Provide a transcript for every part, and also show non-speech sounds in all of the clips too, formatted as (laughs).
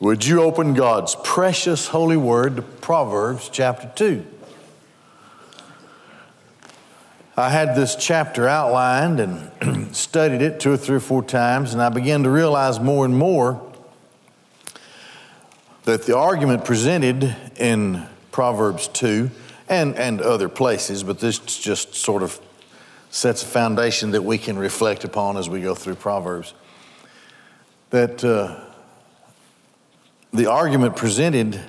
Would you open God's precious holy word to Proverbs chapter 2? I had this chapter outlined and (clears throat) studied it two or three or four times, and I began to realize more and more that the argument presented in Proverbs 2 and, and other places, but this just sort of sets a foundation that we can reflect upon as we go through Proverbs. That uh, the argument presented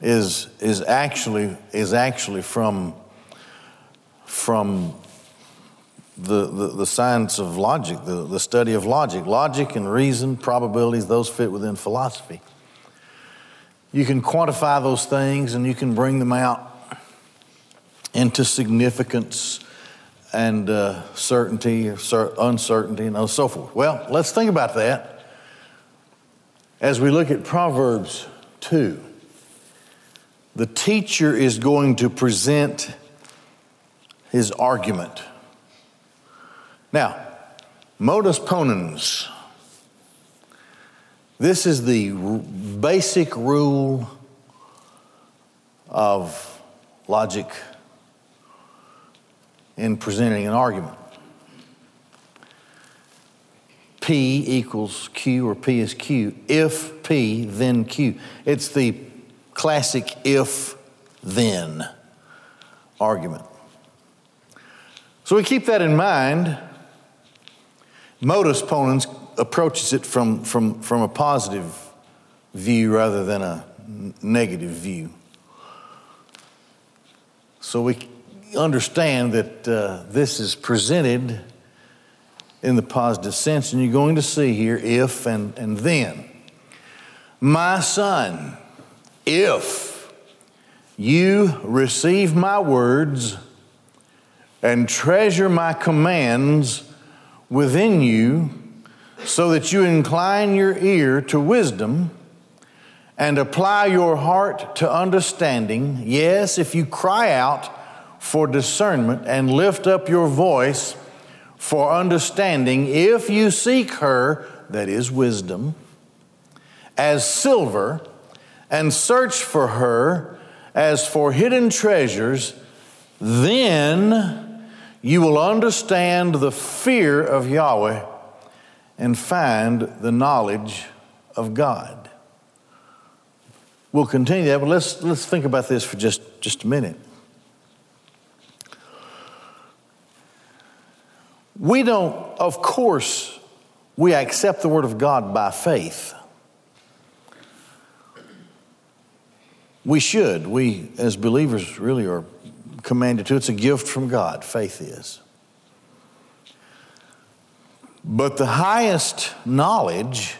is, is, actually, is actually from, from the, the, the science of logic, the, the study of logic. Logic and reason, probabilities, those fit within philosophy. You can quantify those things and you can bring them out into significance and uh, certainty, or uncertainty, and so forth. Well, let's think about that as we look at Proverbs 2, the teacher is going to present his argument. Now, modus ponens. This is the basic rule of logic in presenting an argument. P equals Q or P is Q. If P, then Q. It's the classic if then argument. So we keep that in mind. Modus ponens approaches it from, from, from a positive view rather than a negative view. So we understand that uh, this is presented in the positive sense, and you're going to see here if and, and then. My son, if you receive my words and treasure my commands within you, so that you incline your ear to wisdom and apply your heart to understanding, yes, if you cry out for discernment and lift up your voice for understanding if you seek her, that is wisdom, as silver, and search for her as for hidden treasures, then you will understand the fear of Yahweh and find the knowledge of God. We'll continue that, but let's, let's think about this for just, just a minute. We don't, of course, we accept the Word of God by faith. We should. We, as believers, really are commanded to. It's a gift from God, faith is. But the highest knowledge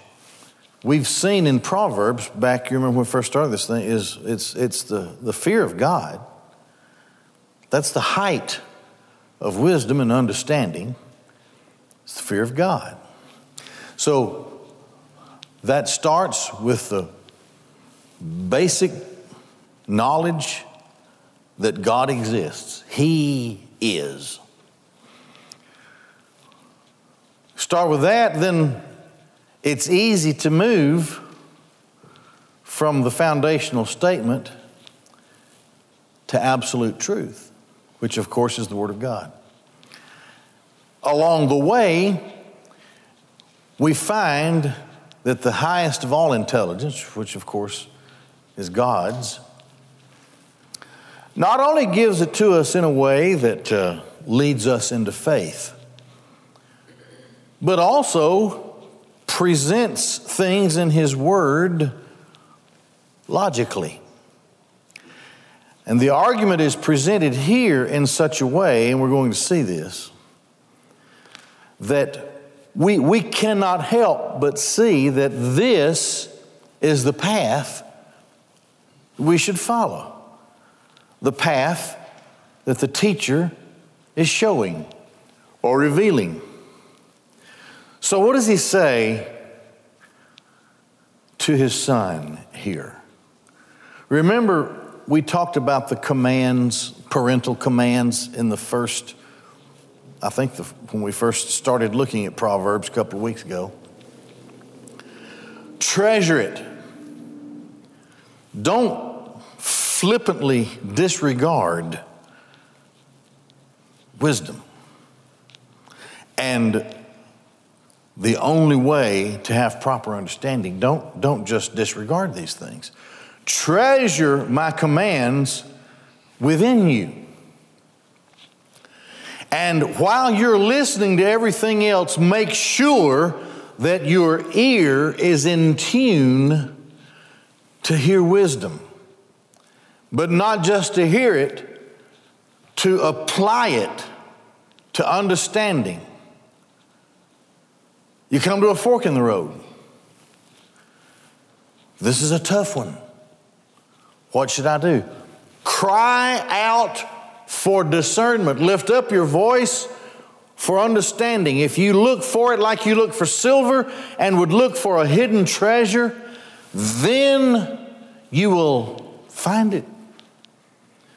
we've seen in Proverbs, back, you remember when we first started this thing, is it's, it's the, the fear of God. That's the height of wisdom and understanding. It's the fear of God. So that starts with the basic knowledge that God exists. He is. Start with that, then it's easy to move from the foundational statement to absolute truth, which of course is the Word of God along the way, we find that the highest of all intelligence, which of course is God's, not only gives it to us in a way that uh, leads us into faith, but also presents things in His Word logically. And the argument is presented here in such a way, and we're going to see this that we, we cannot help but see that this is the path we should follow. The path that the teacher is showing or revealing. So, what does he say to his son here? Remember, we talked about the commands, parental commands, in the first I think the, when we first started looking at Proverbs a couple of weeks ago. Treasure it. don't flippantly disregard wisdom. And the only way to have proper understanding, don't, don't just disregard these things. Treasure my commands within you. And while you're listening to everything else, make sure that your ear is in tune to hear wisdom. But not just to hear it, to apply it to understanding. You come to a fork in the road. This is a tough one. What should I do? Cry out for discernment. Lift up your voice for understanding. If you look for it like you look for silver and would look for a hidden treasure, then you will find it.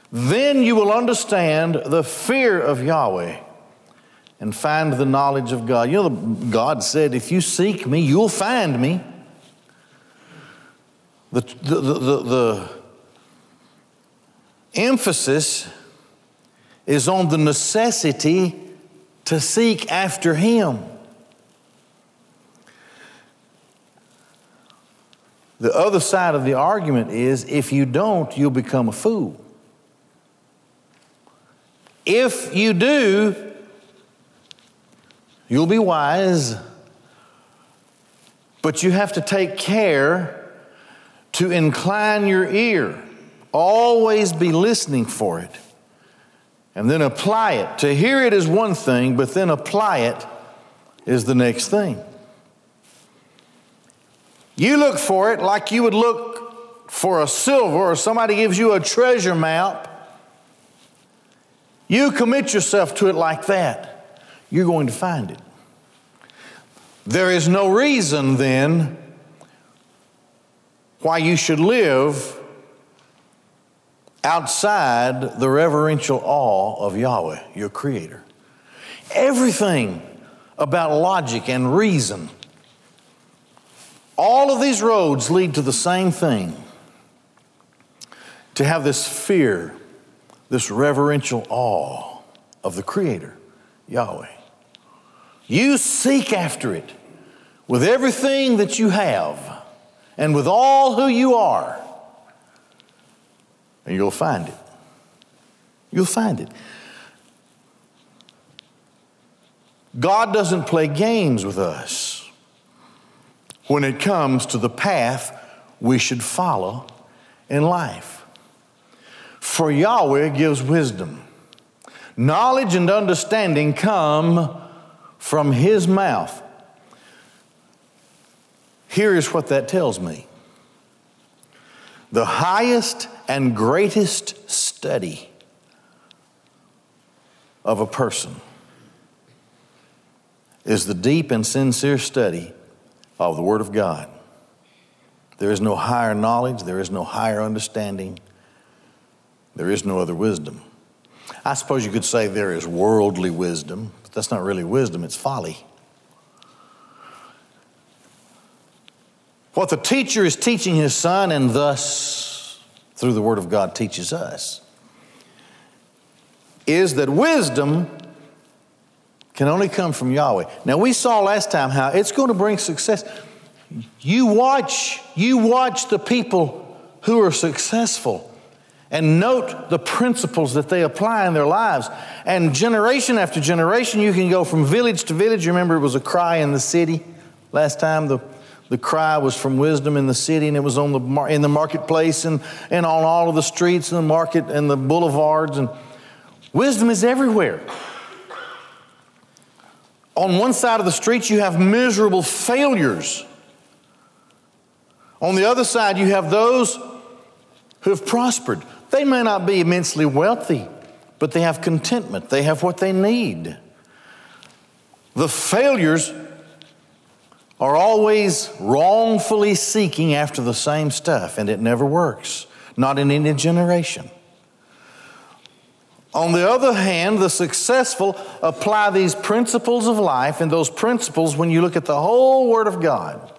Then you will understand the fear of Yahweh and find the knowledge of God. You know, God said, If you seek me, you'll find me. The, the, the, the, the emphasis is on the necessity to seek after Him. The other side of the argument is if you don't, you'll become a fool. If you do, you'll be wise, but you have to take care to incline your ear. Always be listening for it and then apply it. To hear it is one thing, but then apply it is the next thing. You look for it like you would look for a silver or somebody gives you a treasure map. You commit yourself to it like that, you're going to find it. There is no reason then why you should live outside the reverential awe of Yahweh, your Creator. Everything about logic and reason, all of these roads lead to the same thing to have this fear, this reverential awe of the Creator, Yahweh. You seek after it with everything that you have and with all who you are and you'll find it. You'll find it. God doesn't play games with us when it comes to the path we should follow in life. For Yahweh gives wisdom. Knowledge and understanding come from His mouth. Here is what that tells me the highest and greatest study of a person is the deep and sincere study of the Word of God. There is no higher knowledge, there is no higher understanding, there is no other wisdom. I suppose you could say there is worldly wisdom, but that's not really wisdom, it's folly. What the teacher is teaching his son, and thus through the Word of God teaches us, is that wisdom can only come from Yahweh. Now we saw last time how it's going to bring success. You watch, you watch the people who are successful and note the principles that they apply in their lives. And generation after generation, you can go from village to village. You remember it was a cry in the city last time, the the cry was from wisdom in the city, and it was on the in the marketplace and, and on all of the streets and the market and the boulevards. And wisdom is everywhere. On one side of the street, you have miserable failures. On the other side, you have those who have prospered. They may not be immensely wealthy, but they have contentment. They have what they need. The failures are always wrongfully seeking after the same stuff, and it never works, not in any generation. On the other hand, the successful apply these principles of life, and those principles, when you look at the whole Word of God,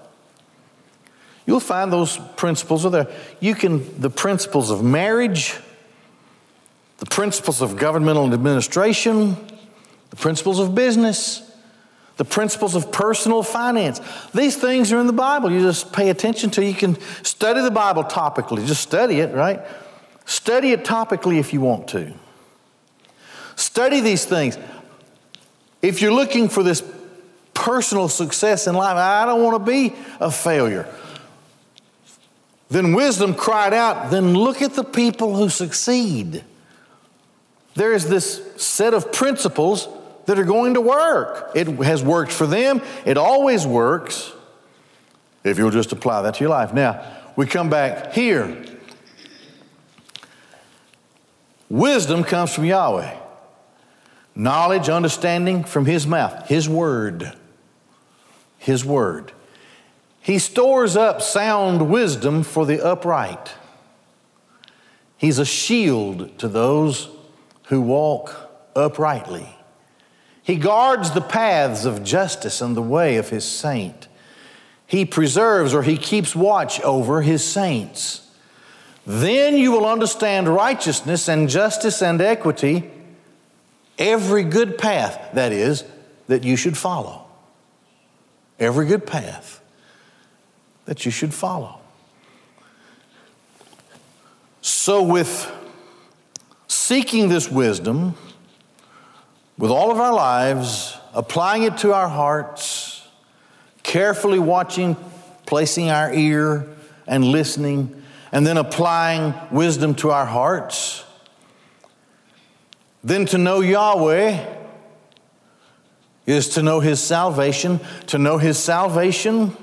You'll find those principles are there. You can, the principles of marriage, the principles of governmental administration, the principles of business, the principles of personal finance. These things are in the Bible. You just pay attention to. You can study the Bible topically. Just study it, right? Study it topically if you want to. Study these things. If you're looking for this personal success in life, I don't want to be a failure. Then wisdom cried out, then look at the people who succeed. There is this set of principles that are going to work. It has worked for them, it always works if you'll just apply that to your life. Now, we come back here. Wisdom comes from Yahweh. Knowledge, understanding from His mouth, His word. His word. He stores up sound wisdom for the upright. He's a shield to those who walk uprightly. He guards the paths of justice and the way of his saint. He preserves or he keeps watch over his saints. Then you will understand righteousness and justice and equity, every good path, that is, that you should follow. Every good path that you should follow. So, with seeking this wisdom, with all of our lives, applying it to our hearts, carefully watching, placing our ear and listening, and then applying wisdom to our hearts, then to know Yahweh is to know His salvation. To know His salvation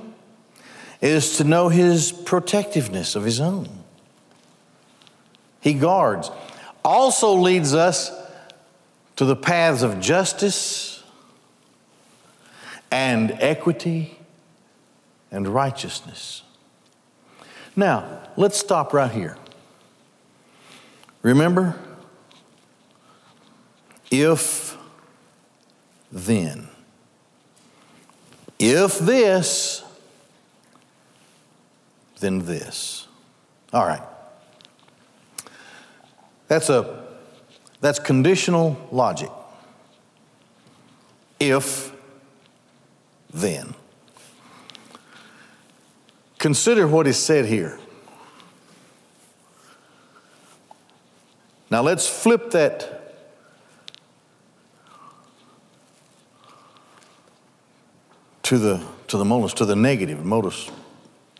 is to know his protectiveness of his own. He guards. Also leads us to the paths of justice and equity and righteousness. Now, let's stop right here. Remember? If then. If this, then this. All right. That's a that's conditional logic. If then. Consider what is said here. Now let's flip that to the to the modus, to the negative modus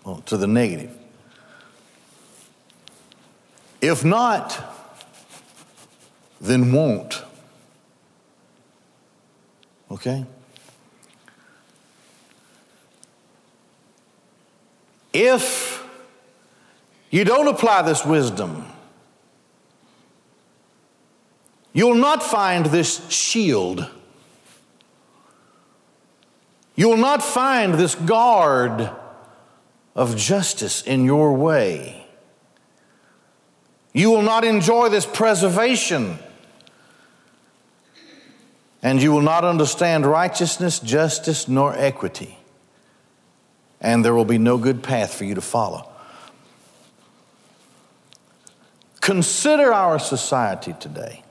well, to the negative. If not, then won't. Okay? If you don't apply this wisdom, you'll not find this shield. You will not find this guard of justice in your way. You will not enjoy this preservation. And you will not understand righteousness, justice, nor equity. And there will be no good path for you to follow. Consider our society today.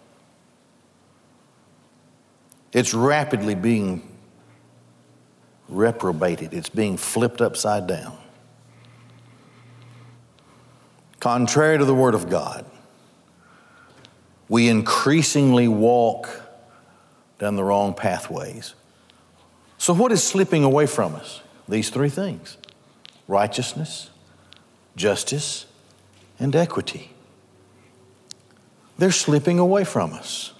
It's rapidly being reprobated, it's being flipped upside down contrary to the Word of God, we increasingly walk down the wrong pathways. So, what is slipping away from us? These three things righteousness, justice, and equity. They're slipping away from us.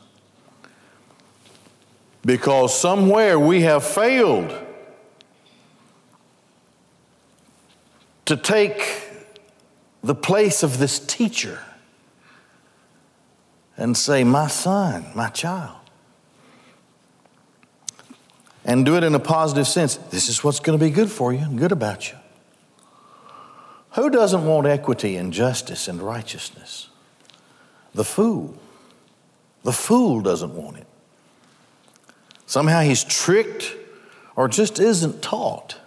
Because somewhere we have failed to take the place of this teacher and say, My son, my child. And do it in a positive sense. This is what's going to be good for you and good about you. Who doesn't want equity and justice and righteousness? The fool. The fool doesn't want it. Somehow he's tricked or just isn't taught.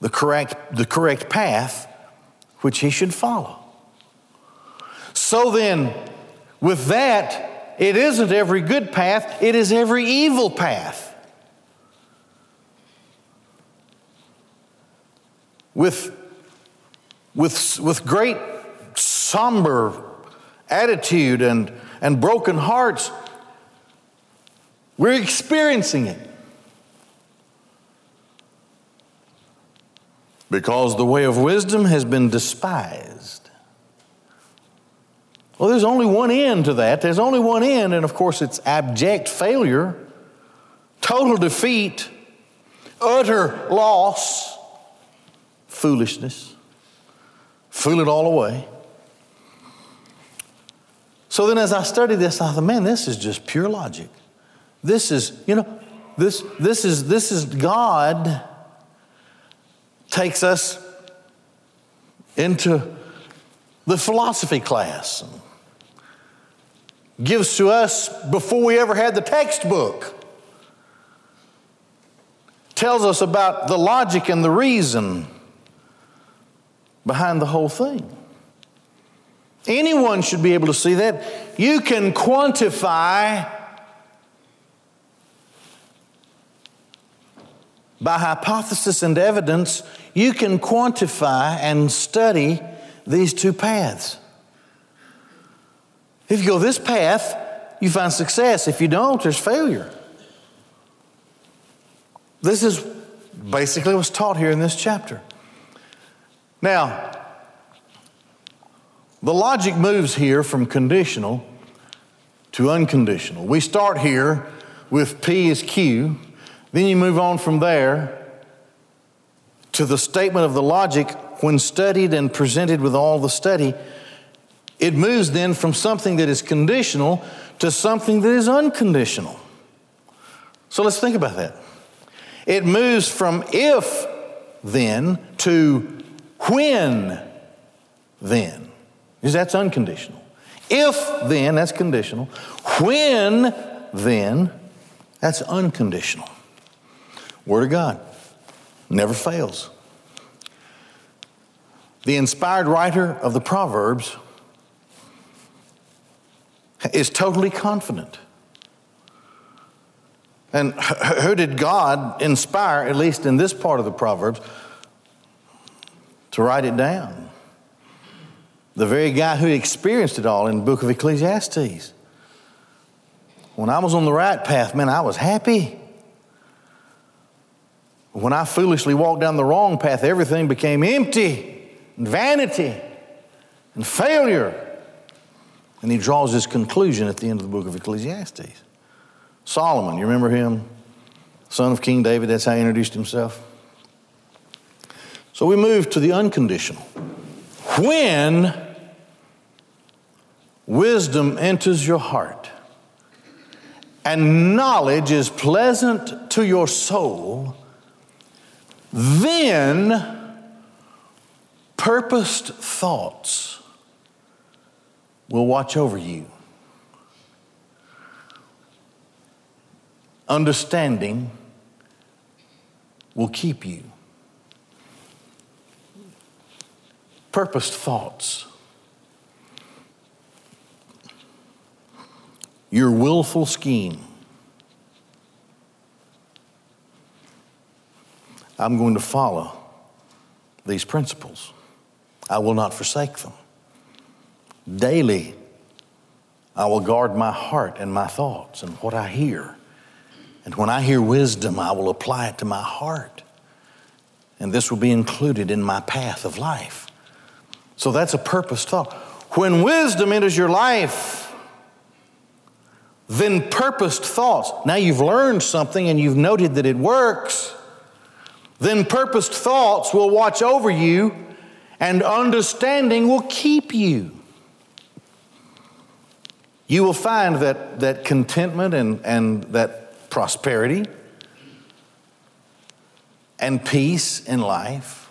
the correct, the correct path which he should follow. So then, with that, it isn't every good path, it is every evil path. With, with, with great somber attitude and, and broken hearts, we're experiencing it. Because the way of wisdom has been despised. Well, there's only one end to that. There's only one end, and of course, it's abject failure, total defeat, utter loss, foolishness. Fool it all away. So then, as I studied this, I thought, man, this is just pure logic. This is, you know, this, this is this is God takes us into the philosophy class gives to us before we ever had the textbook. Tells us about the logic and the reason behind the whole thing. Anyone should be able to see that. You can quantify by hypothesis and evidence, you can quantify and study these two paths. If you go this path, you find success. If you don't, there's failure. This is basically what's taught here in this chapter. Now, the logic moves here from conditional to unconditional. We start here with P is Q, then you move on from there to the statement of the logic when studied and presented with all the study. It moves then from something that is conditional to something that is unconditional. So let's think about that. It moves from if then to when then. Because that's unconditional. If then, that's conditional. When then, that's unconditional. Word of God never fails. The inspired writer of the Proverbs is totally confident. And who did God inspire, at least in this part of the Proverbs, to write it down? The very guy who experienced it all in the book of Ecclesiastes. When I was on the right path, man, I was happy. When I foolishly walked down the wrong path, everything became empty and vanity and failure. And he draws his conclusion at the end of the book of Ecclesiastes. Solomon, you remember him? Son of King David, that's how he introduced himself. So we move to the unconditional. When wisdom enters your heart and knowledge is pleasant to your soul, then purposed thoughts will watch over you. Understanding will keep you. Purposed thoughts. Your willful scheme I'm going to follow these principles. I will not forsake them. Daily, I will guard my heart and my thoughts and what I hear. And when I hear wisdom, I will apply it to my heart. And this will be included in my path of life. So that's a purpose thought. When wisdom enters your life, then purposed thoughts. Now you've learned something and you've noted that it works then purposed thoughts will watch over you, and understanding will keep you. You will find that, that contentment and, and that prosperity and peace in life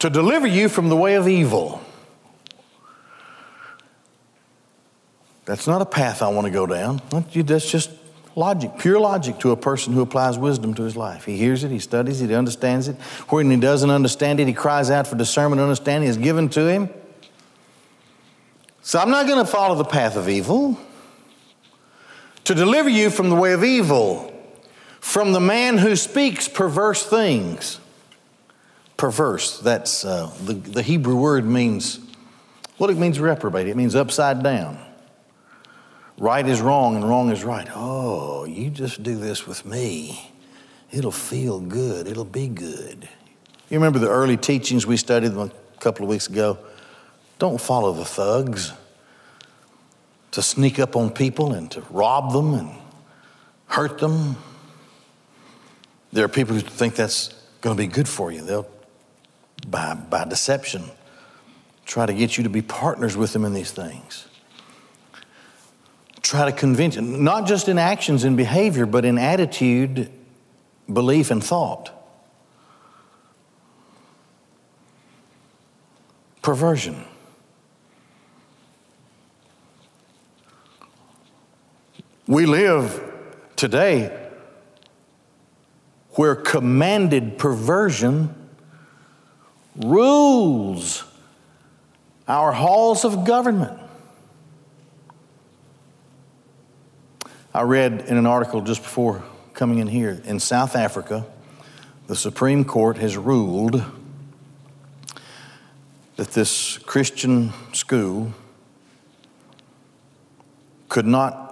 to deliver you from the way of evil. That's not a path I want to go down. That's just logic, pure logic to a person who applies wisdom to his life. He hears it, he studies it, he understands it. When he doesn't understand it, he cries out for discernment and understanding is given to him. So I'm not going to follow the path of evil. To deliver you from the way of evil, from the man who speaks perverse things. Perverse, that's uh, the, the Hebrew word means, what it means reprobate, it means upside down. Right is wrong and wrong is right. Oh, you just do this with me. It'll feel good. It'll be good. You remember the early teachings we studied a couple of weeks ago? Don't follow the thugs to sneak up on people and to rob them and hurt them. There are people who think that's going to be good for you. They'll, by, by deception, try to get you to be partners with them in these things try to convince you, not just in actions and behavior, but in attitude, belief, and thought. Perversion. We live today where commanded perversion rules our halls of government. I read in an article just before coming in here in South Africa, the Supreme Court has ruled that this Christian school could not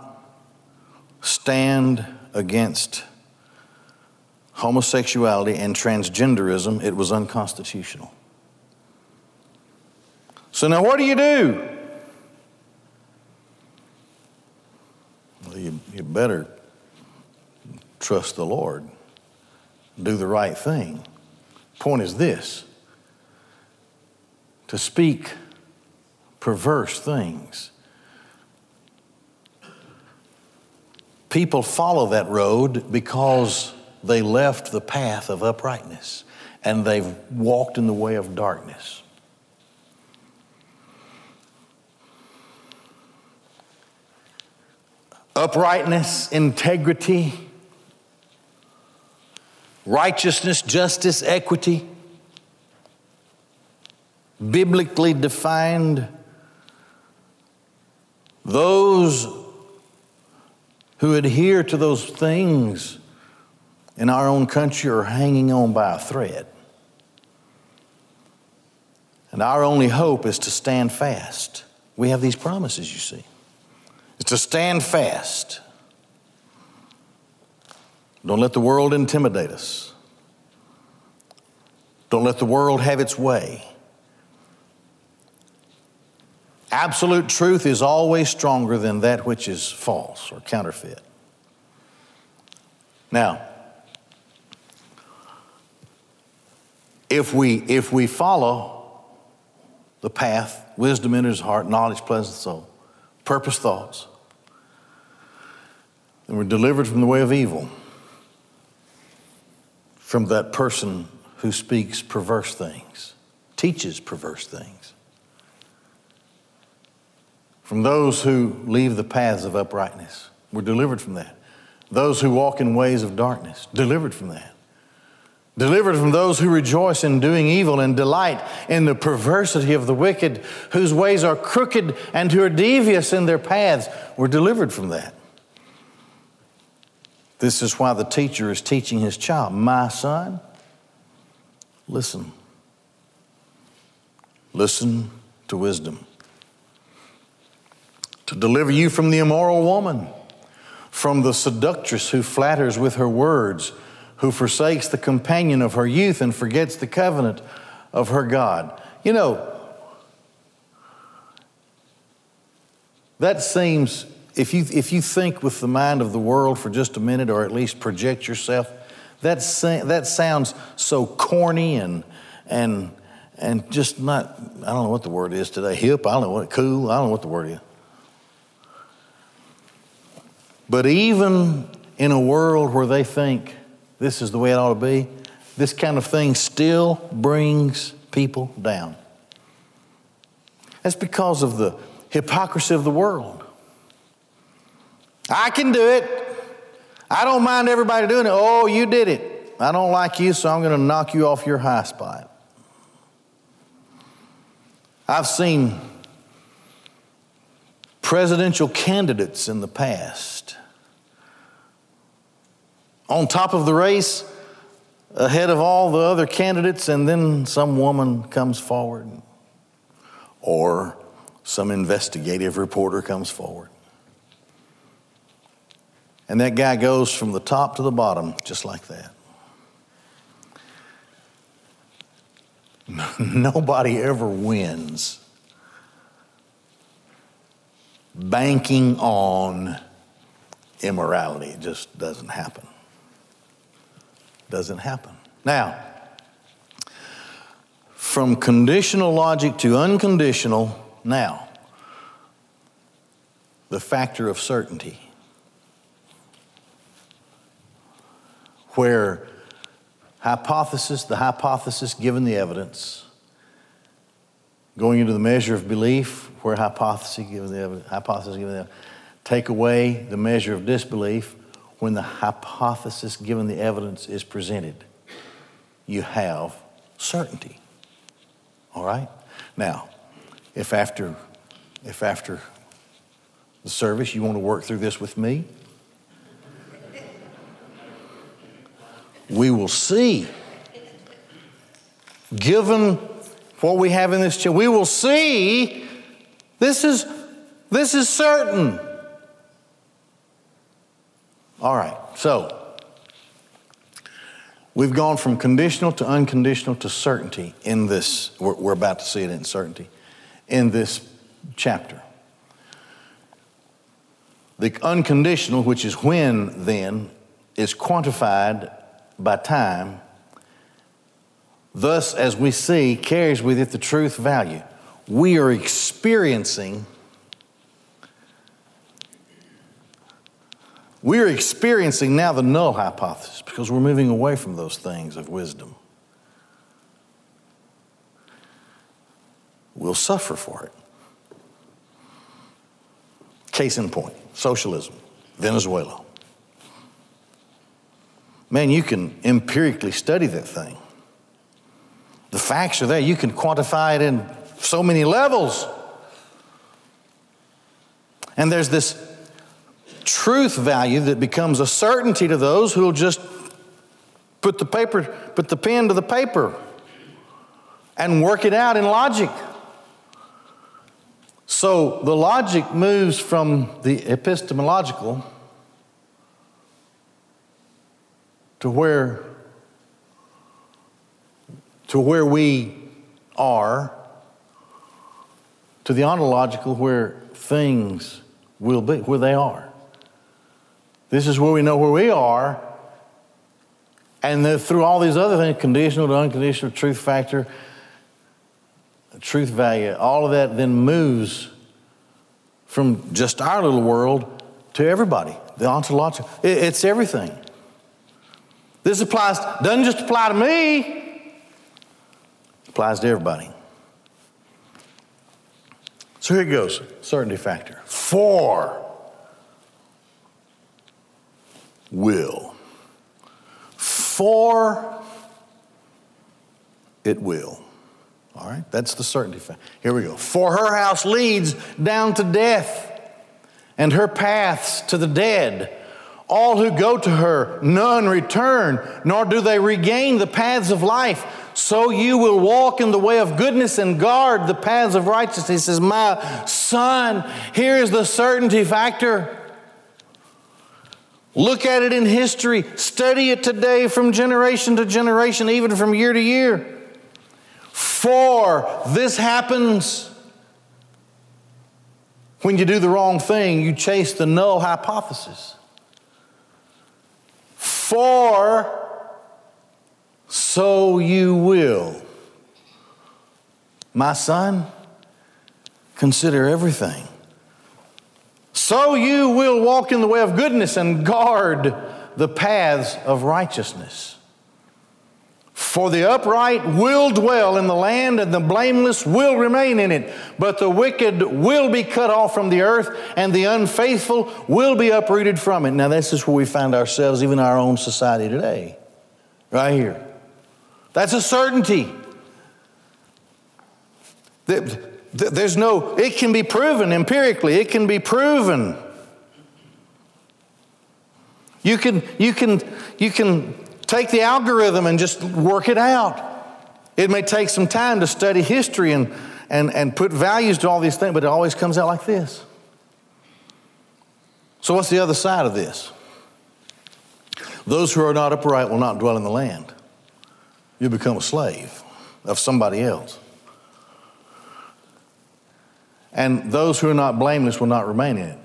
stand against homosexuality and transgenderism, it was unconstitutional. So now, what do you do? you, you better trust the Lord, do the right thing. Point is this to speak perverse things. People follow that road because they left the path of uprightness and they've walked in the way of darkness. uprightness, integrity, righteousness, justice, equity, biblically defined, those who adhere to those things in our own country are hanging on by a thread. And our only hope is to stand fast. We have these promises, you see It's to stand fast. Don't let the world intimidate us. Don't let the world have its way. Absolute truth is always stronger than that which is false or counterfeit. Now, if we, if we follow the path, wisdom enters heart, knowledge, pleasant soul, purpose thoughts, and we're delivered from the way of evil, from that person who speaks perverse things, teaches perverse things, from those who leave the paths of uprightness. We're delivered from that. Those who walk in ways of darkness, delivered from that. Delivered from those who rejoice in doing evil and delight in the perversity of the wicked, whose ways are crooked and who are devious in their paths. We're delivered from that. This is why the teacher is teaching his child, My son, listen. Listen to wisdom. To deliver you from the immoral woman, from the seductress who flatters with her words who forsakes the companion of her youth and forgets the covenant of her God. You know, that seems, if you, if you think with the mind of the world for just a minute, or at least project yourself, that, that sounds so corny and, and, and just not, I don't know what the word is today, hip, I don't know what, cool, I don't know what the word is. But even in a world where they think this is the way it ought to be, this kind of thing still brings people down. That's because of the hypocrisy of the world. I can do it. I don't mind everybody doing it. Oh, you did it. I don't like you, so I'm going to knock you off your high spot. I've seen presidential candidates in the past on top of the race, ahead of all the other candidates, and then some woman comes forward, or some investigative reporter comes forward. And that guy goes from the top to the bottom, just like that. (laughs) Nobody ever wins banking on immorality. It just doesn't happen. Doesn't happen. Now, from conditional logic to unconditional, now, the factor of certainty. where hypothesis, the hypothesis given the evidence, going into the measure of belief, where hypothesis given the evidence, hypothesis given the evidence, take away the measure of disbelief when the hypothesis given the evidence is presented. You have certainty. All right? Now, if after if after the service you want to work through this with me, we will see. Given what we have in this chapter, we will see this is, this is certain. All right, so we've gone from conditional to unconditional to certainty in this, we're, we're about to see it in certainty, in this chapter. The unconditional, which is when then, is quantified by time, thus, as we see, carries with it the truth value. We are experiencing, we are experiencing now the null hypothesis because we're moving away from those things of wisdom. We'll suffer for it. Case in point socialism, Venezuela. Man, you can empirically study that thing. The facts are there. You can quantify it in so many levels. And there's this truth value that becomes a certainty to those who will just put the paper, put the pen to the paper and work it out in logic. So the logic moves from the epistemological to where to where we are to the ontological where things will be where they are this is where we know where we are and then through all these other things conditional to unconditional truth factor truth value all of that then moves from just our little world to everybody the ontological it's everything this applies, doesn't just apply to me, it applies to everybody. So here it goes certainty factor. For will. For it will. All right, that's the certainty factor. Here we go. For her house leads down to death, and her paths to the dead. All who go to her, none return, nor do they regain the paths of life. So you will walk in the way of goodness and guard the paths of righteousness. He says, My son, here is the certainty factor. Look at it in history, study it today from generation to generation, even from year to year. For this happens when you do the wrong thing, you chase the null hypothesis. For so you will. My son, consider everything. So you will walk in the way of goodness and guard the paths of righteousness. For the upright will dwell in the land, and the blameless will remain in it. But the wicked will be cut off from the earth, and the unfaithful will be uprooted from it. Now, this is where we find ourselves, even in our own society today. Right here. That's a certainty. There's no, it can be proven empirically, it can be proven. You can, you can, you can take the algorithm and just work it out. It may take some time to study history and, and, and put values to all these things, but it always comes out like this. So, what's the other side of this? Those who are not upright will not dwell in the land. You become a slave of somebody else. And those who are not blameless will not remain in it.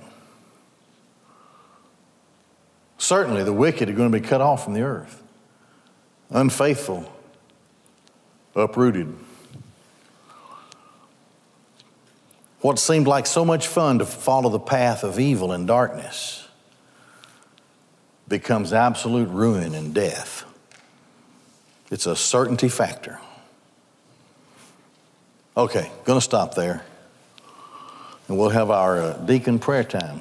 Certainly, the wicked are going to be cut off from the earth, unfaithful, uprooted. What seemed like so much fun to follow the path of evil and darkness becomes absolute ruin and death. It's a certainty factor. Okay, going to stop there. And we'll have our uh, deacon prayer time.